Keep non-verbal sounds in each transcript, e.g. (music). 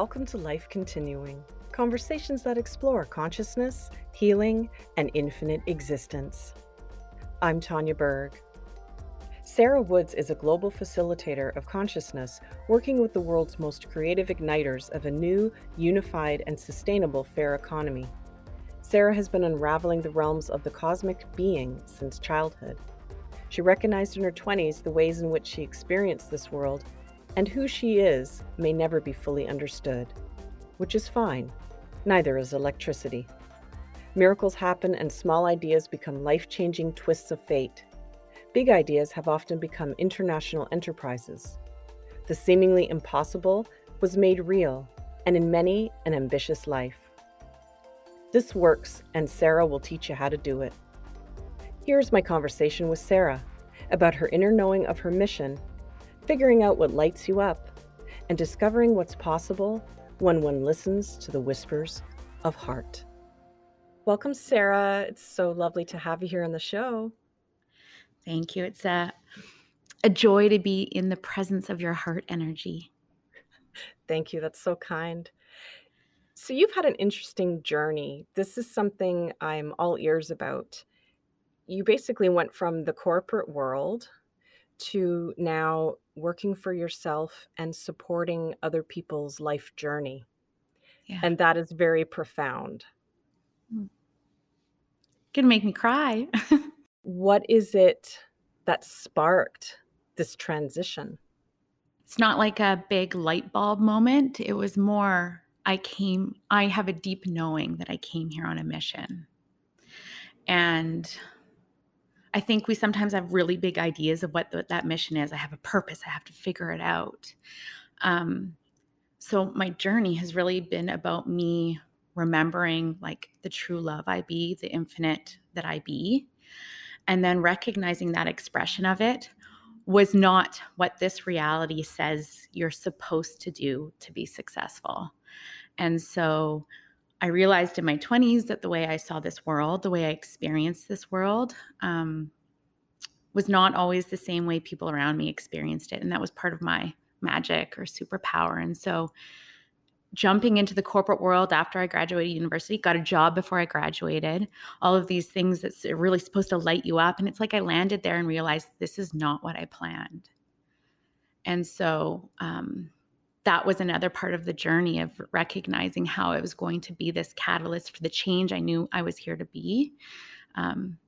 Welcome to Life Continuing, conversations that explore consciousness, healing, and infinite existence. I'm Tanya Berg. Sarah Woods is a global facilitator of consciousness, working with the world's most creative igniters of a new, unified, and sustainable fair economy. Sarah has been unraveling the realms of the cosmic being since childhood. She recognized in her 20s the ways in which she experienced this world and who she is may never be fully understood, which is fine. Neither is electricity. Miracles happen and small ideas become life changing twists of fate. Big ideas have often become international enterprises. The seemingly impossible was made real, and in many, an ambitious life. This works, and Sarah will teach you how to do it. Here's my conversation with Sarah about her inner knowing of her mission figuring out what lights you up, and discovering what's possible when one listens to the whispers of heart. Welcome, Sarah. It's so lovely to have you here on the show. Thank you. It's a, a joy to be in the presence of your heart energy. Thank you. That's so kind. So, you've had an interesting journey. This is something I'm all ears about. You basically went from the corporate world to now working for yourself and supporting other people's life journey. Yeah. And that is very profound. Mm. Can make me cry. (laughs) what is it that sparked this transition? It's not like a big light bulb moment. It was more, I came, I have a deep knowing that I came here on a mission. And I think we sometimes have really big ideas of what the, that mission is. I have a purpose, I have to figure it out. Um, so my journey has really been about me remembering like the true love I be, the infinite that I be, and then recognizing that expression of it was not what this reality says you're supposed to do to be successful. And so I realized in my 20s that the way I saw this world, the way I experienced this world, um, was not always the same way people around me experienced it. And that was part of my magic or superpower. And so, jumping into the corporate world after I graduated university, got a job before I graduated, all of these things that's really supposed to light you up. And it's like I landed there and realized this is not what I planned. And so, um, that was another part of the journey of recognizing how it was going to be this catalyst for the change I knew I was here to be. Um,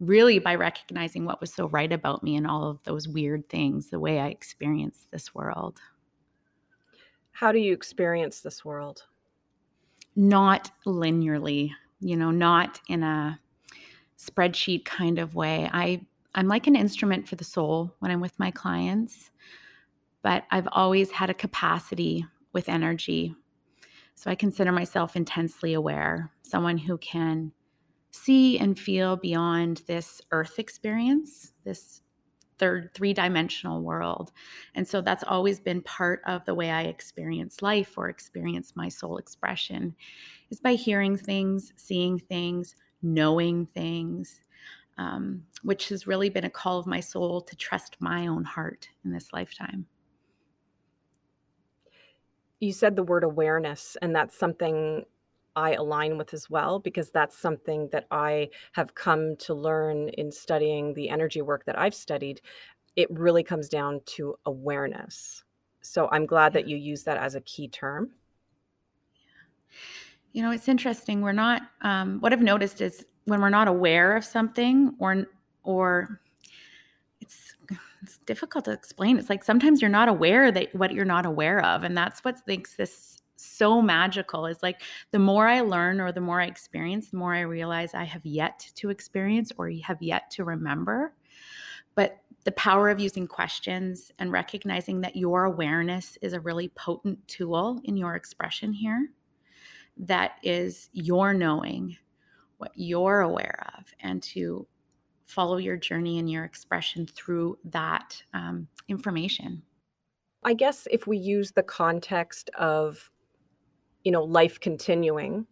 really, by recognizing what was so right about me and all of those weird things, the way I experienced this world. How do you experience this world? Not linearly, you know, not in a spreadsheet kind of way. I I'm like an instrument for the soul when I'm with my clients but I've always had a capacity with energy. So I consider myself intensely aware, someone who can see and feel beyond this earth experience, this third three dimensional world. And so that's always been part of the way I experience life or experience my soul expression is by hearing things, seeing things, knowing things, um, which has really been a call of my soul to trust my own heart in this lifetime you said the word awareness, and that's something I align with as well because that's something that I have come to learn in studying the energy work that I've studied. It really comes down to awareness. So I'm glad that you use that as a key term. You know, it's interesting. We're not. Um, what I've noticed is when we're not aware of something, or or it's difficult to explain. It's like sometimes you're not aware that what you're not aware of. And that's what makes this so magical is like the more I learn or the more I experience, the more I realize I have yet to experience or have yet to remember. But the power of using questions and recognizing that your awareness is a really potent tool in your expression here that is your knowing what you're aware of and to follow your journey and your expression through that um, information. I guess if we use the context of, you know, life continuing,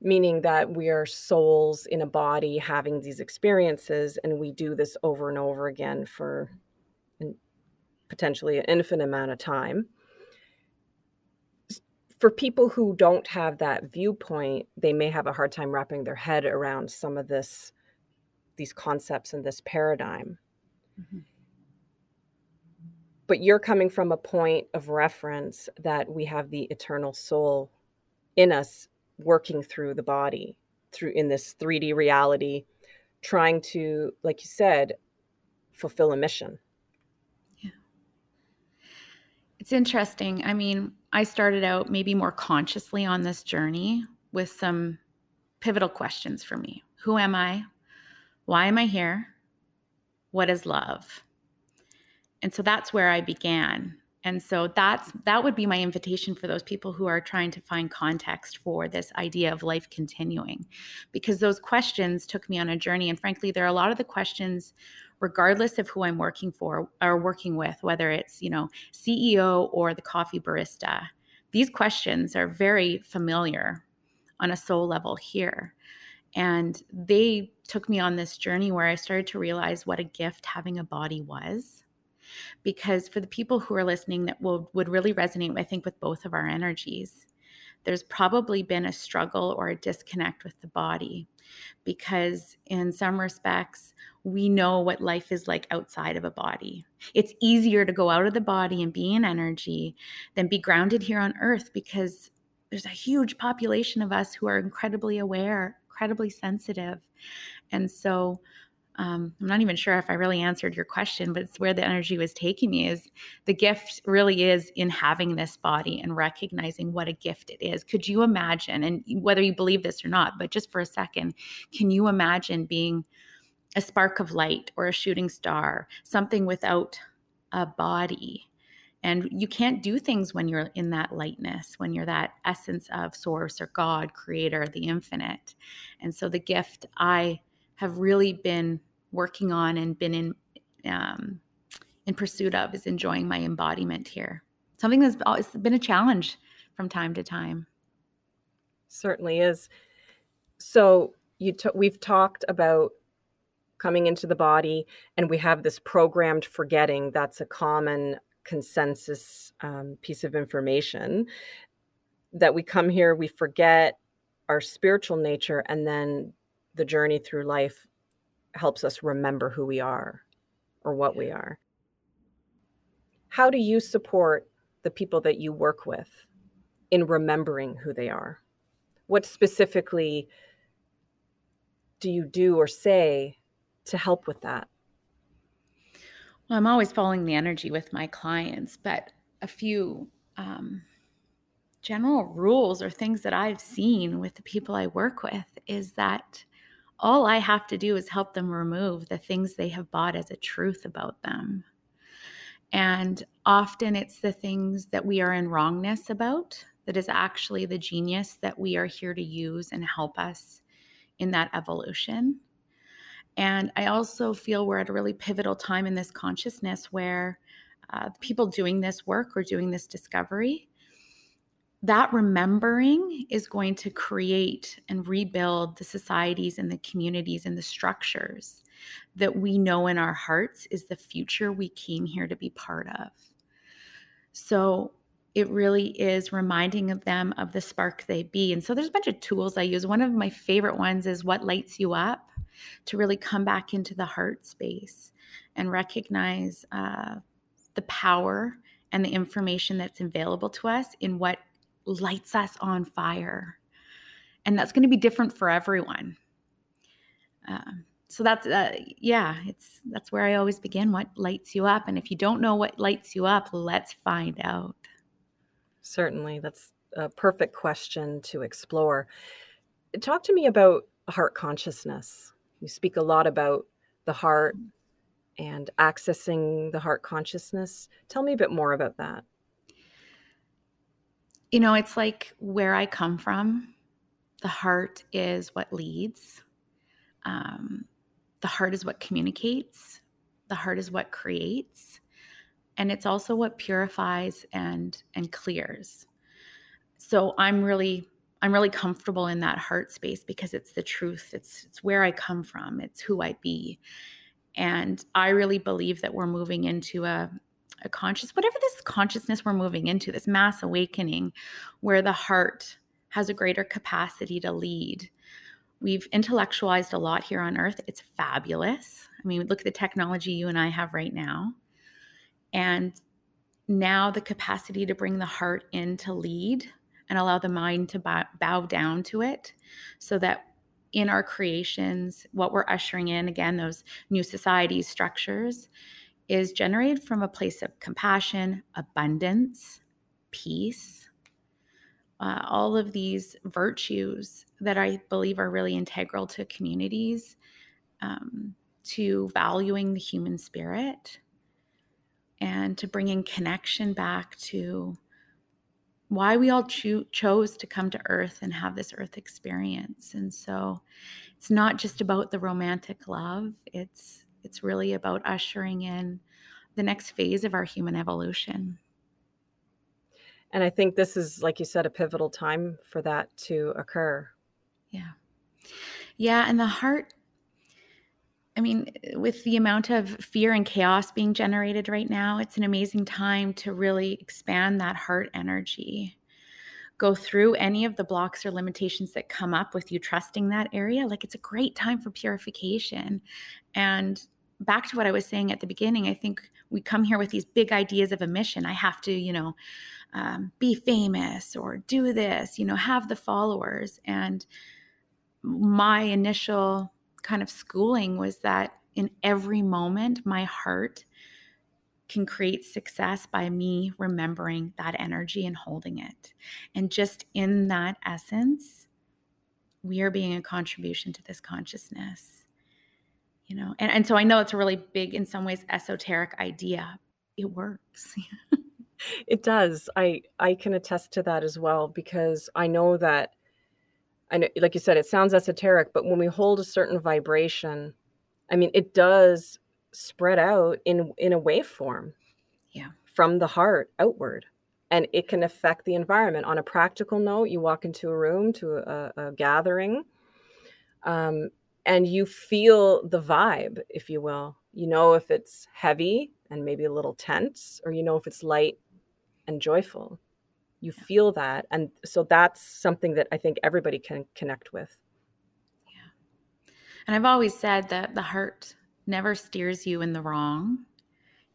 meaning that we are souls in a body having these experiences, and we do this over and over again for potentially an infinite amount of time. for people who don't have that viewpoint, they may have a hard time wrapping their head around some of this these concepts and this paradigm. Mm-hmm. But you're coming from a point of reference that we have the eternal soul in us working through the body, through in this 3D reality, trying to, like you said, fulfill a mission. Yeah. It's interesting. I mean, I started out maybe more consciously on this journey with some pivotal questions for me. Who am I? Why am I here? What is love? And so that's where I began. And so that's that would be my invitation for those people who are trying to find context for this idea of life continuing. Because those questions took me on a journey and frankly there are a lot of the questions regardless of who I'm working for or working with whether it's, you know, CEO or the coffee barista. These questions are very familiar on a soul level here. And they took me on this journey where I started to realize what a gift having a body was. Because for the people who are listening that will would really resonate i think with both of our energies there's probably been a struggle or a disconnect with the body. Because in some respects we know what life is like outside of a body. It's easier to go out of the body and be in energy than be grounded here on earth because there's a huge population of us who are incredibly aware incredibly sensitive and so um, I'm not even sure if I really answered your question, but it's where the energy was taking me is the gift really is in having this body and recognizing what a gift it is. Could you imagine, and whether you believe this or not, but just for a second, can you imagine being a spark of light or a shooting star, something without a body? And you can't do things when you're in that lightness, when you're that essence of source or God, creator, the infinite. And so the gift I have really been working on and been in um, in pursuit of is enjoying my embodiment here. Something that's always been a challenge from time to time. Certainly is. So you t- we've talked about coming into the body, and we have this programmed forgetting. That's a common consensus um, piece of information that we come here, we forget our spiritual nature, and then the journey through life helps us remember who we are or what we are. How do you support the people that you work with in remembering who they are? What specifically do you do or say to help with that? Well, I'm always following the energy with my clients, but a few um, general rules or things that I've seen with the people I work with is that all I have to do is help them remove the things they have bought as a truth about them. And often it's the things that we are in wrongness about that is actually the genius that we are here to use and help us in that evolution. And I also feel we're at a really pivotal time in this consciousness where uh, people doing this work or doing this discovery that remembering is going to create and rebuild the societies and the communities and the structures that we know in our hearts is the future we came here to be part of. So it really is reminding them of the spark they be. And so there's a bunch of tools I use. One of my favorite ones is what lights you up to really come back into the heart space and recognize uh, the power and the information that's available to us in what lights us on fire. And that's going to be different for everyone. Uh, so that's uh, yeah, it's that's where I always begin. What lights you up? And if you don't know what lights you up, let's find out. Certainly, that's a perfect question to explore. Talk to me about heart consciousness. You speak a lot about the heart and accessing the heart consciousness. Tell me a bit more about that you know, it's like where I come from, the heart is what leads. Um, the heart is what communicates. The heart is what creates. And it's also what purifies and and clears. So I'm really I'm really comfortable in that heart space because it's the truth. It's it's where I come from. It's who I be. And I really believe that we're moving into a a conscious, whatever this consciousness we're moving into, this mass awakening, where the heart has a greater capacity to lead. We've intellectualized a lot here on earth. It's fabulous. I mean, look at the technology you and I have right now. And now the capacity to bring the heart in to lead and allow the mind to bow, bow down to it so that in our creations, what we're ushering in, again, those new societies, structures, is generated from a place of compassion, abundance, peace, uh, all of these virtues that I believe are really integral to communities, um, to valuing the human spirit, and to bringing connection back to why we all cho- chose to come to earth and have this earth experience. And so it's not just about the romantic love it's it's really about ushering in the next phase of our human evolution. And i think this is like you said a pivotal time for that to occur. Yeah. Yeah and the heart I mean, with the amount of fear and chaos being generated right now, it's an amazing time to really expand that heart energy. Go through any of the blocks or limitations that come up with you trusting that area. Like it's a great time for purification. And back to what I was saying at the beginning, I think we come here with these big ideas of a mission. I have to, you know, um, be famous or do this, you know, have the followers. And my initial kind of schooling was that in every moment, my heart can create success by me remembering that energy and holding it. And just in that essence, we are being a contribution to this consciousness. You know, and, and so I know it's a really big, in some ways, esoteric idea. It works. (laughs) it does. I I can attest to that as well because I know that I know, like you said, it sounds esoteric, but when we hold a certain vibration, I mean, it does spread out in in a waveform. Yeah. From the heart outward. And it can affect the environment. On a practical note, you walk into a room to a, a gathering, um, and you feel the vibe, if you will. You know if it's heavy and maybe a little tense, or you know if it's light and joyful you yeah. feel that and so that's something that i think everybody can connect with yeah and i've always said that the heart never steers you in the wrong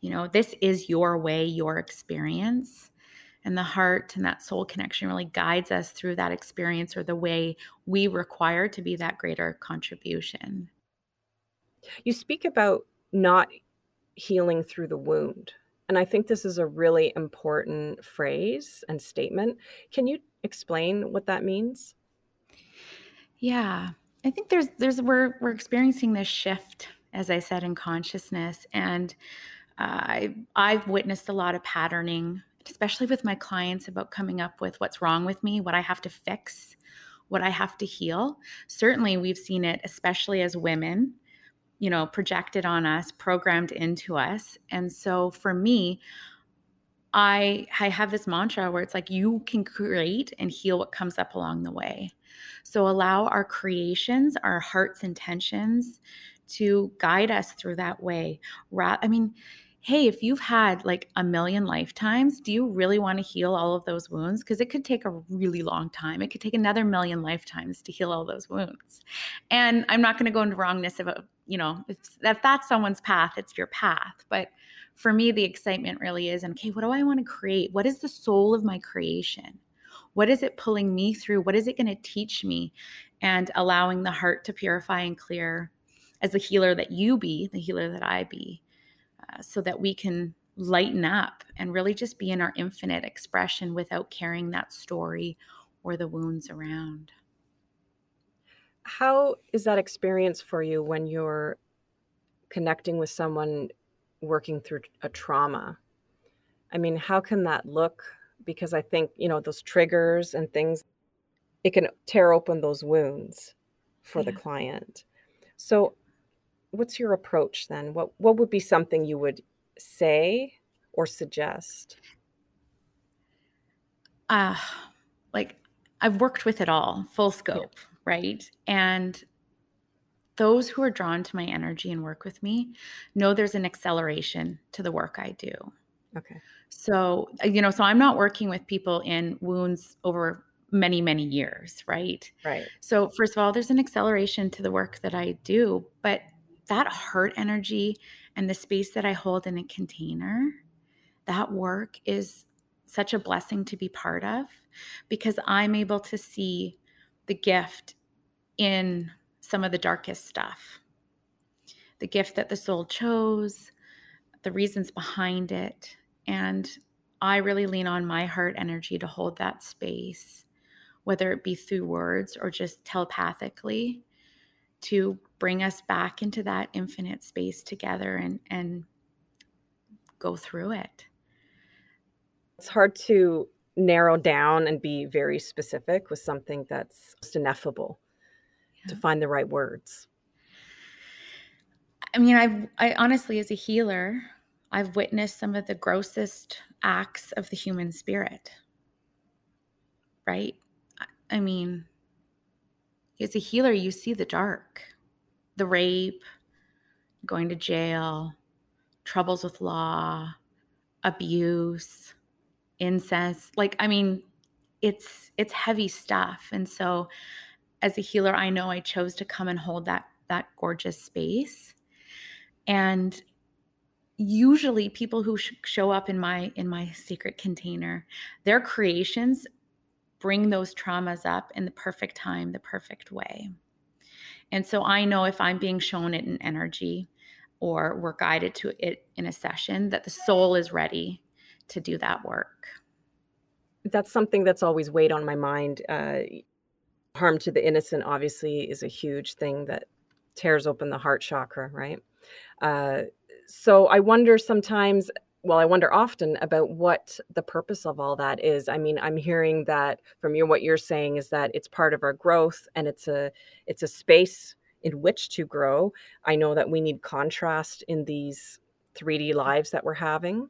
you know this is your way your experience and the heart and that soul connection really guides us through that experience or the way we require to be that greater contribution you speak about not healing through the wound and I think this is a really important phrase and statement. Can you explain what that means? Yeah. I think there's there's we're we're experiencing this shift as I said in consciousness and uh, I I've witnessed a lot of patterning especially with my clients about coming up with what's wrong with me, what I have to fix, what I have to heal. Certainly we've seen it especially as women you know, projected on us, programmed into us. And so for me, I I have this mantra where it's like you can create and heal what comes up along the way. So allow our creations, our heart's intentions to guide us through that way. I mean, hey, if you've had like a million lifetimes, do you really want to heal all of those wounds? Because it could take a really long time. It could take another million lifetimes to heal all those wounds. And I'm not going to go into wrongness about, you know, if, if that's someone's path, it's your path. But for me, the excitement really is, okay, what do I want to create? What is the soul of my creation? What is it pulling me through? What is it going to teach me? And allowing the heart to purify and clear as the healer that you be, the healer that I be uh, so that we can lighten up and really just be in our infinite expression without carrying that story or the wounds around. How is that experience for you when you're connecting with someone working through a trauma? I mean, how can that look? Because I think, you know, those triggers and things, it can tear open those wounds for yeah. the client. So, what's your approach then? What what would be something you would say or suggest? Uh like I've worked with it all, full scope, yeah. right? And those who are drawn to my energy and work with me know there's an acceleration to the work I do. Okay. So, uh, you know, so I'm not working with people in wounds over many, many years, right? Right. So, first of all, there's an acceleration to the work that I do, but that heart energy and the space that I hold in a container, that work is such a blessing to be part of because I'm able to see the gift in some of the darkest stuff. The gift that the soul chose, the reasons behind it. And I really lean on my heart energy to hold that space, whether it be through words or just telepathically, to bring us back into that infinite space together and, and go through it. It's hard to narrow down and be very specific with something that's just ineffable yeah. to find the right words. I mean, I've I honestly as a healer, I've witnessed some of the grossest acts of the human spirit. Right? I mean, as a healer, you see the dark, the rape, going to jail, troubles with law, abuse, incest. Like, I mean, it's it's heavy stuff. And so as a healer, I know I chose to come and hold that that gorgeous space. And usually people who sh- show up in my in my secret container, their creations bring those traumas up in the perfect time, the perfect way. And so I know if I'm being shown it in energy or we're guided to it in a session that the soul is ready to do that work. That's something that's always weighed on my mind. Uh, harm to the innocent, obviously, is a huge thing that tears open the heart chakra, right? Uh, so I wonder sometimes, well, I wonder often about what the purpose of all that is. I mean, I'm hearing that from you, what you're saying is that it's part of our growth and it's a it's a space in which to grow. I know that we need contrast in these 3D lives that we're having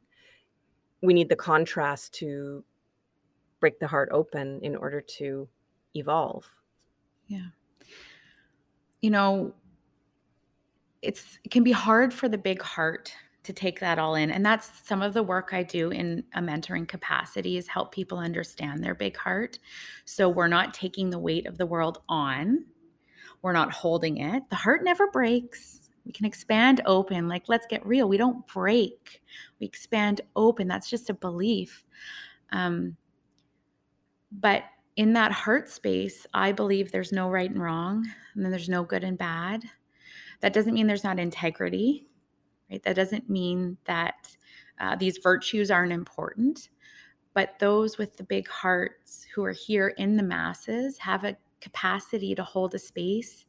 we need the contrast to break the heart open in order to evolve. Yeah. You know, it's it can be hard for the big heart to take that all in. And that's some of the work I do in a mentoring capacity is help people understand their big heart. So we're not taking the weight of the world on. We're not holding it. The heart never breaks we can expand open. Like, let's get real. We don't break, we expand open. That's just a belief. Um, but in that heart space, I believe there's no right and wrong, and then there's no good and bad. That doesn't mean there's not integrity, right? That doesn't mean that uh, these virtues aren't important. But those with the big hearts who are here in the masses have a capacity to hold a space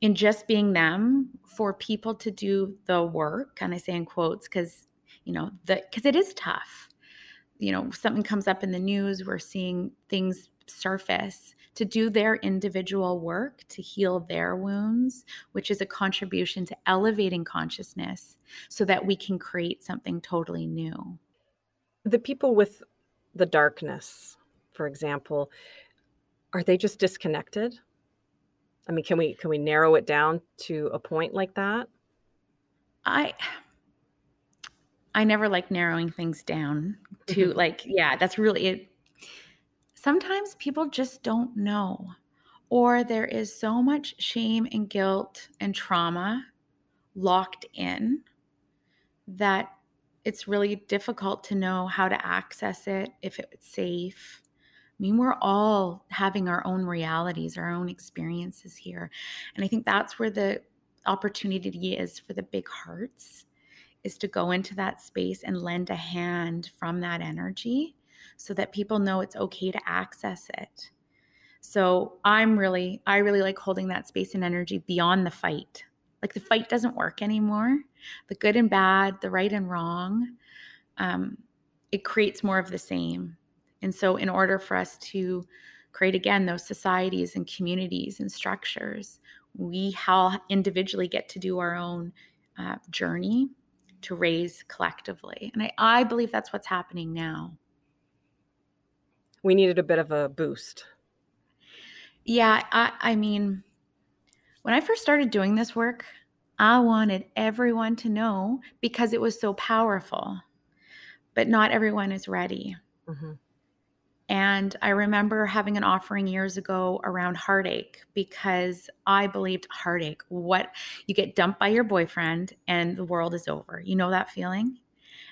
in just being them for people to do the work and i say in quotes because you know the because it is tough you know something comes up in the news we're seeing things surface to do their individual work to heal their wounds which is a contribution to elevating consciousness so that we can create something totally new the people with the darkness for example are they just disconnected I mean, can we can we narrow it down to a point like that? I I never like narrowing things down to mm-hmm. like, yeah, that's really it. Sometimes people just don't know, or there is so much shame and guilt and trauma locked in that it's really difficult to know how to access it, if it's safe, I mean, we're all having our own realities, our own experiences here. And I think that's where the opportunity is for the big hearts is to go into that space and lend a hand from that energy so that people know it's okay to access it. So I'm really, I really like holding that space and energy beyond the fight. Like the fight doesn't work anymore. The good and bad, the right and wrong, um, it creates more of the same. And so, in order for us to create again those societies and communities and structures, we all individually get to do our own uh, journey to raise collectively. And I, I believe that's what's happening now. We needed a bit of a boost. Yeah, I, I mean, when I first started doing this work, I wanted everyone to know because it was so powerful. but not everyone is ready. Mm-hmm. And I remember having an offering years ago around heartache because I believed heartache, what you get dumped by your boyfriend and the world is over. You know that feeling?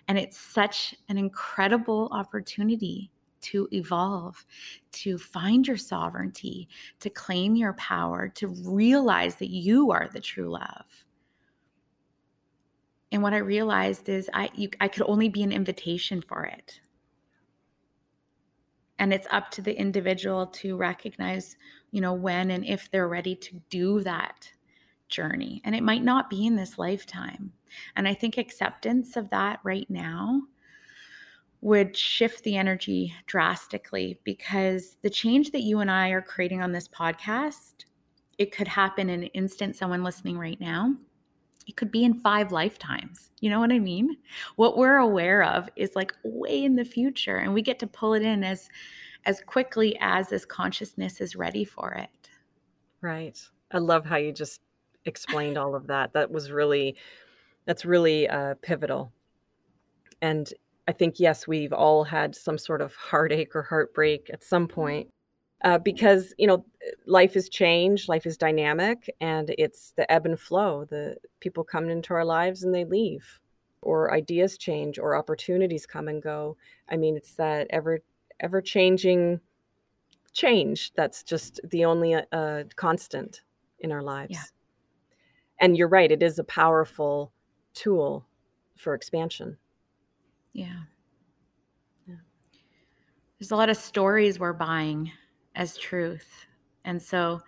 And it's such an incredible opportunity to evolve, to find your sovereignty, to claim your power, to realize that you are the true love. And what I realized is I you, I could only be an invitation for it. And it's up to the individual to recognize, you know, when and if they're ready to do that journey. And it might not be in this lifetime. And I think acceptance of that right now would shift the energy drastically because the change that you and I are creating on this podcast, it could happen in an instant, someone listening right now. It could be in five lifetimes. You know what I mean? What we're aware of is like way in the future, and we get to pull it in as as quickly as this consciousness is ready for it. Right. I love how you just explained all of that. That was really that's really uh, pivotal. And I think, yes, we've all had some sort of heartache or heartbreak at some point uh, because, you know, life is change, life is dynamic, and it's the ebb and flow. The people come into our lives and they leave, or ideas change, or opportunities come and go. I mean, it's that ever, ever changing change that's just the only uh, constant in our lives. Yeah. And you're right, it is a powerful tool for expansion. Yeah. yeah. There's a lot of stories we're buying as truth. And so,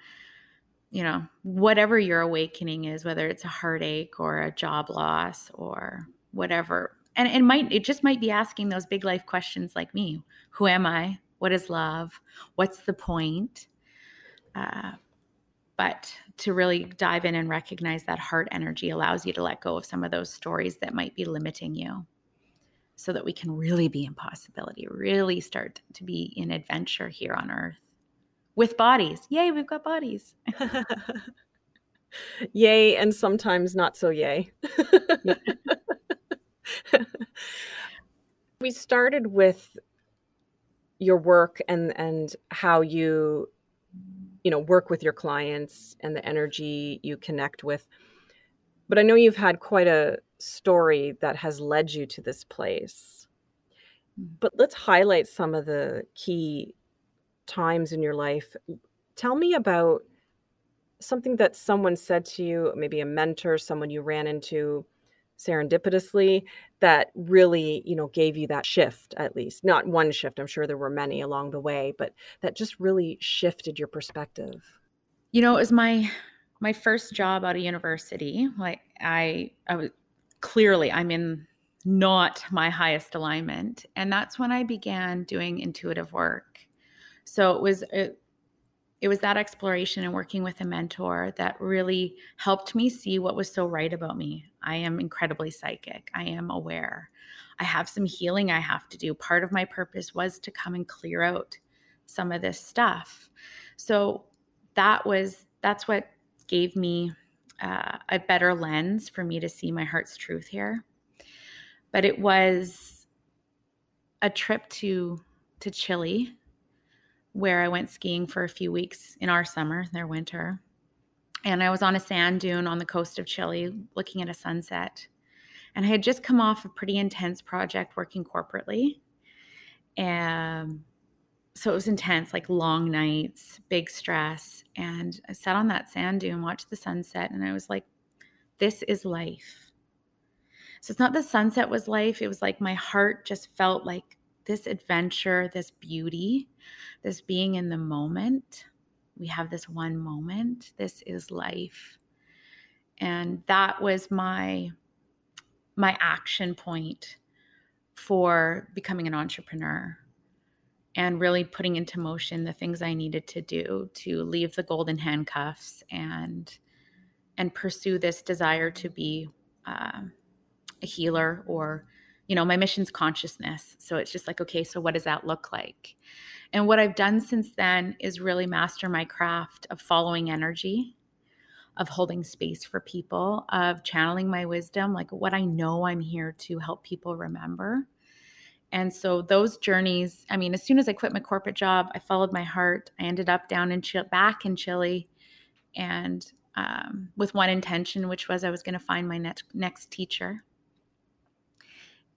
you know, whatever your awakening is, whether it's a heartache or a job loss or whatever, and it might, it just might be asking those big life questions like me Who am I? What is love? What's the point? Uh, but to really dive in and recognize that heart energy allows you to let go of some of those stories that might be limiting you so that we can really be in possibility, really start to be in adventure here on earth with bodies. Yay, we've got bodies. (laughs) yay, and sometimes not so yay. (laughs) we started with your work and and how you you know work with your clients and the energy you connect with but i know you've had quite a story that has led you to this place. Mm. But let's highlight some of the key times in your life. Tell me about something that someone said to you, maybe a mentor, someone you ran into serendipitously that really, you know, gave you that shift at least. Not one shift, I'm sure there were many along the way, but that just really shifted your perspective. You know, it was my my first job out of university. Like I I was clearly I'm in not my highest alignment. And that's when I began doing intuitive work. So it was it, it was that exploration and working with a mentor that really helped me see what was so right about me. I am incredibly psychic. I am aware. I have some healing I have to do. Part of my purpose was to come and clear out some of this stuff. So that was that's what gave me uh, a better lens for me to see my heart's truth here. But it was a trip to to Chile where I went skiing for a few weeks in our summer, their winter. And I was on a sand dune on the coast of Chile looking at a sunset. And I had just come off a pretty intense project working corporately. And so it was intense, like long nights, big stress. And I sat on that sand dune, watched the sunset, and I was like, this is life. So it's not the sunset was life. It was like my heart just felt like this adventure, this beauty, this being in the moment. We have this one moment. This is life. And that was my my action point for becoming an entrepreneur and really putting into motion the things I needed to do to leave the golden handcuffs and and pursue this desire to be uh, a healer or you know my mission's consciousness. So it's just like okay so what does that look like? And what i've done since then is really master my craft of following energy of holding space for people of channeling my wisdom like what i know i'm here to help people remember and so those journeys, I mean, as soon as I quit my corporate job, I followed my heart. I ended up down in Chile, back in Chile, and um, with one intention, which was I was going to find my next next teacher.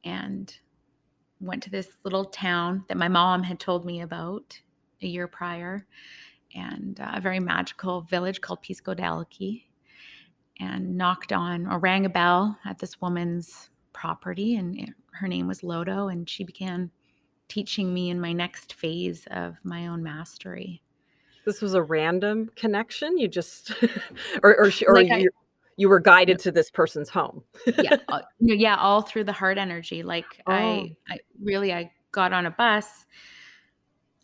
And went to this little town that my mom had told me about a year prior, and uh, a very magical village called Pisco Elqui, and knocked on or rang a bell at this woman's property, and her name was Lodo, and she began teaching me in my next phase of my own mastery. This was a random connection. You just, (laughs) or or, or like you, I, you were guided to this person's home. yeah, (laughs) uh, yeah, all through the heart energy. Like oh. I, I really, I got on a bus.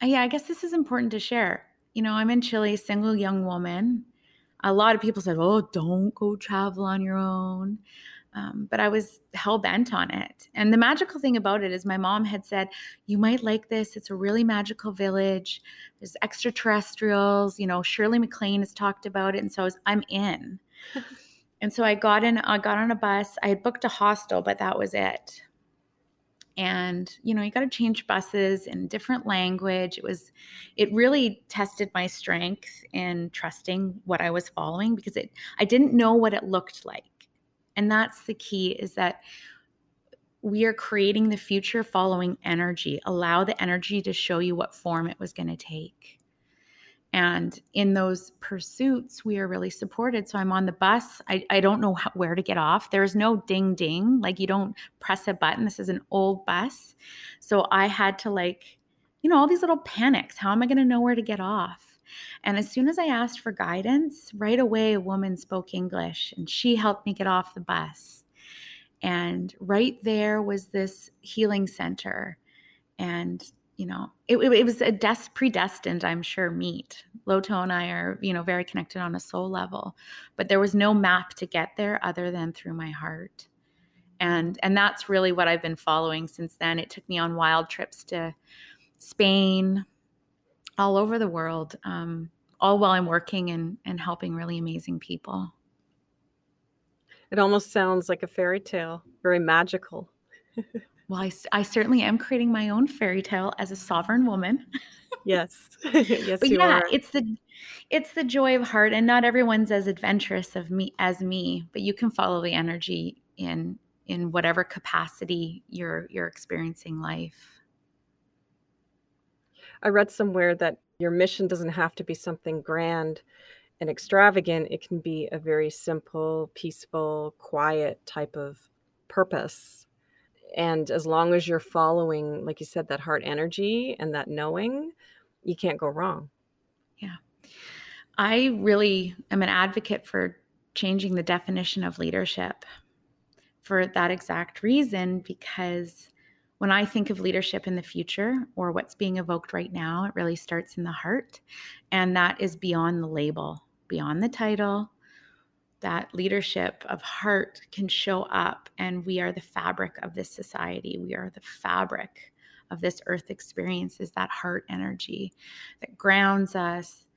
Uh, yeah, I guess this is important to share. You know, I'm in Chile, single young woman. A lot of people said, "Oh, don't go travel on your own." Um, but I was hell bent on it. And the magical thing about it is, my mom had said, You might like this. It's a really magical village. There's extraterrestrials. You know, Shirley MacLaine has talked about it. And so I was, I'm in. (laughs) and so I got in, I got on a bus. I had booked a hostel, but that was it. And, you know, you got to change buses in different language. It was, it really tested my strength in trusting what I was following because it, I didn't know what it looked like and that's the key is that we are creating the future following energy. Allow the energy to show you what form it was going to take. And in those pursuits, we are really supported. So I'm on the bus. I, I don't know how, where to get off. There's no ding ding. Like you don't press a button. This is an old bus. So I had to, like, you know, all these little panics. How am I going to know where to get off? And as soon as I asked for guidance, right away a woman spoke English and she helped me get off the bus. And right there was this healing center. And, you know, it, it was a des- predestined, I'm sure, meet. Loto and I are, you know, very connected on a soul level, but there was no map to get there other than through my heart. And, and that's really what I've been following since then. It took me on wild trips to Spain, all over the world, um, all while I'm working and, and helping really amazing people. It almost sounds like a fairy tale, very magical. well, I, I certainly am creating my own fairy tale as a sovereign woman. yes, (laughs) (laughs) yes, but yeah, are. it's the it's the joy of heart, and not everyone's as adventurous of me as me, but you can follow the energy in in whatever capacity you're you're experiencing life. I read somewhere that your mission doesn't have to be something grand and extravagant. It can be a very simple, peaceful, quiet type of purpose. And as long as you're following, like you said, that heart energy and that knowing, you can't go wrong. Yeah. I really am an advocate for changing the definition of leadership for that exact reason because when I think of leadership in the future or what's being evoked right now, it really starts in the heart. And that is beyond the label, beyond the title. That leadership of heart can show up, and we are the fabric of this society. We are the fabric of this earth experience, is that heart energy that grounds us,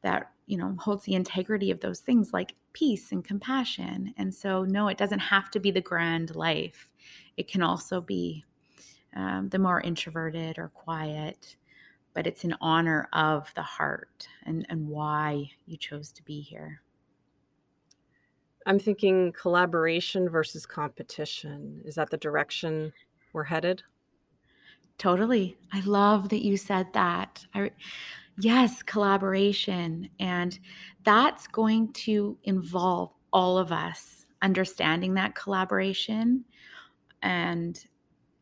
that you know holds the integrity of those things like peace and compassion and so no it doesn't have to be the grand life it can also be um, the more introverted or quiet, but it's in honor of the heart and, and why you chose to be here. I'm thinking collaboration versus competition. Is that the direction we're headed? Totally. I love that you said that. I, yes, collaboration. And that's going to involve all of us understanding that collaboration and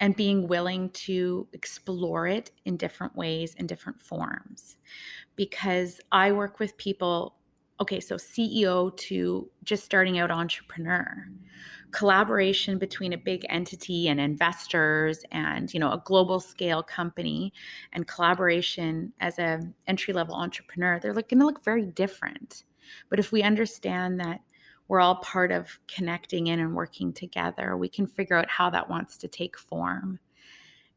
and being willing to explore it in different ways in different forms. Because i work with people okay so ceo to just starting out entrepreneur. Collaboration between a big entity and investors and you know a global scale company and collaboration as a entry level entrepreneur they're going to look very different. But if we understand that we're all part of connecting in and working together. We can figure out how that wants to take form.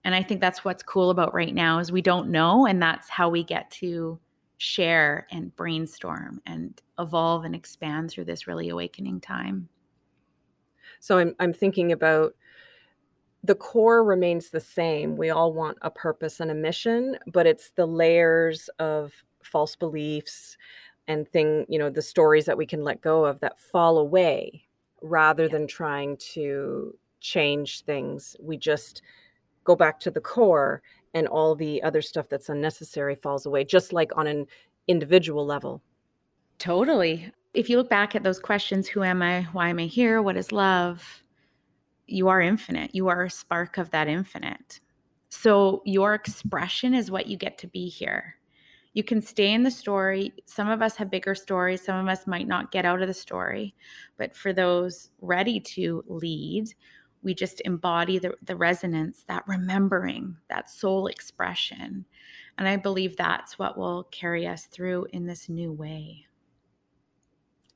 And I think that's what's cool about right now is we don't know and that's how we get to share and brainstorm and evolve and expand through this really awakening time. So I'm I'm thinking about the core remains the same. We all want a purpose and a mission, but it's the layers of false beliefs and thing, you know, the stories that we can let go of that fall away rather Yeah. than trying to change things. We just go back to the core and all the other stuff that's unnecessary falls away, just like on an individual level. Totally. If you look back at those questions who am I? Why am I here? What is love? You are infinite. You are a spark of that infinite. So your expression is what you get to be here. You can stay in the story. Some of us have bigger stories, some of us might not get out of the story. But for those ready to lead, we just embody the, the resonance, that remembering, that soul expression. And I believe that's what will carry us through in this new way.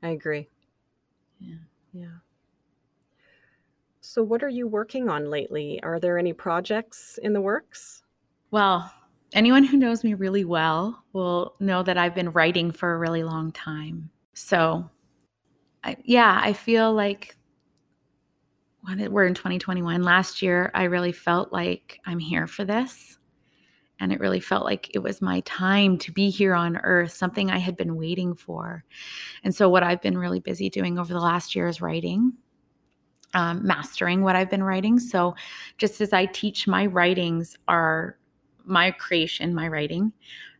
I agree. Yeah. Yeah. So, what are you working on lately? Are there any projects in the works? Well, anyone who knows me really well will know that I've been writing for a really long time. So, I, yeah, I feel like when we're in 2021, last year, I really felt like I'm here for this. And it really felt like it was my time to be here on earth, something I had been waiting for. And so, what I've been really busy doing over the last year is writing, um, mastering what I've been writing. So, just as I teach, my writings are my creation, my writing,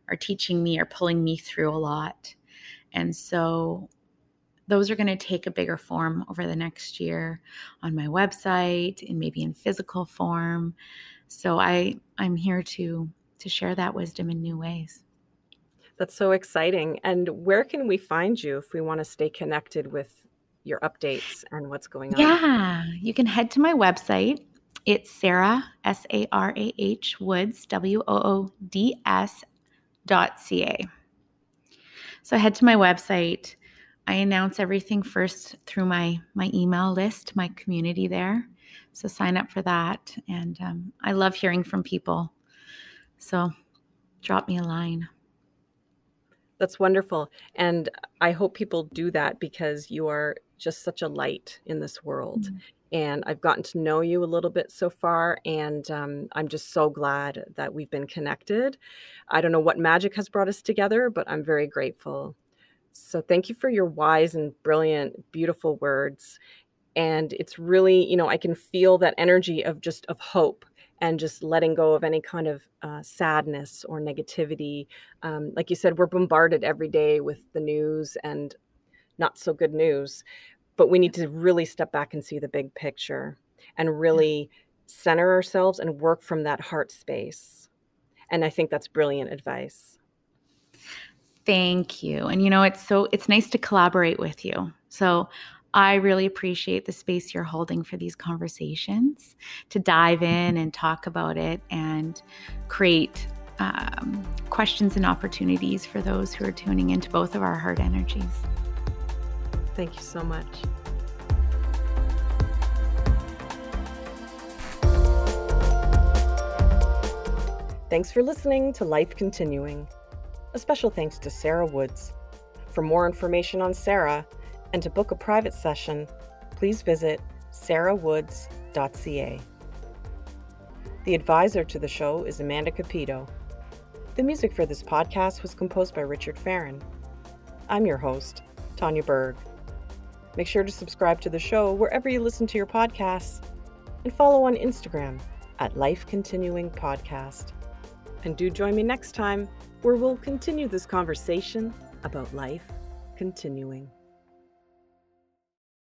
are teaching me, are pulling me through a lot. And so, those are going to take a bigger form over the next year on my website and maybe in physical form. So I I'm here to to share that wisdom in new ways. That's so exciting. And where can we find you if we want to stay connected with your updates and what's going on? Yeah, you can head to my website. It's Sarah S A R A H Woods W O O D S dot C A. So head to my website. I announce everything first through my my email list, my community there. So sign up for that, and um, I love hearing from people. So drop me a line. That's wonderful. And I hope people do that because you are just such a light in this world. Mm. And I've gotten to know you a little bit so far, and um, I'm just so glad that we've been connected. I don't know what magic has brought us together, but I'm very grateful. So thank you for your wise and brilliant, beautiful words. And it's really, you know, I can feel that energy of just of hope and just letting go of any kind of uh, sadness or negativity. Um, like you said, we're bombarded every day with the news and not so good news, but we need to really step back and see the big picture and really center ourselves and work from that heart space. And I think that's brilliant advice. Thank you. And you know, it's so it's nice to collaborate with you. So I really appreciate the space you're holding for these conversations to dive in and talk about it and create um, questions and opportunities for those who are tuning into both of our heart energies. Thank you so much. Thanks for listening to Life Continuing. A special thanks to Sarah Woods. For more information on Sarah and to book a private session, please visit sarahwoods.ca. The advisor to the show is Amanda Capito. The music for this podcast was composed by Richard Farron. I'm your host, Tanya Berg. Make sure to subscribe to the show wherever you listen to your podcasts and follow on Instagram at Life Continuing Podcast. And do join me next time where we'll continue this conversation about life continuing.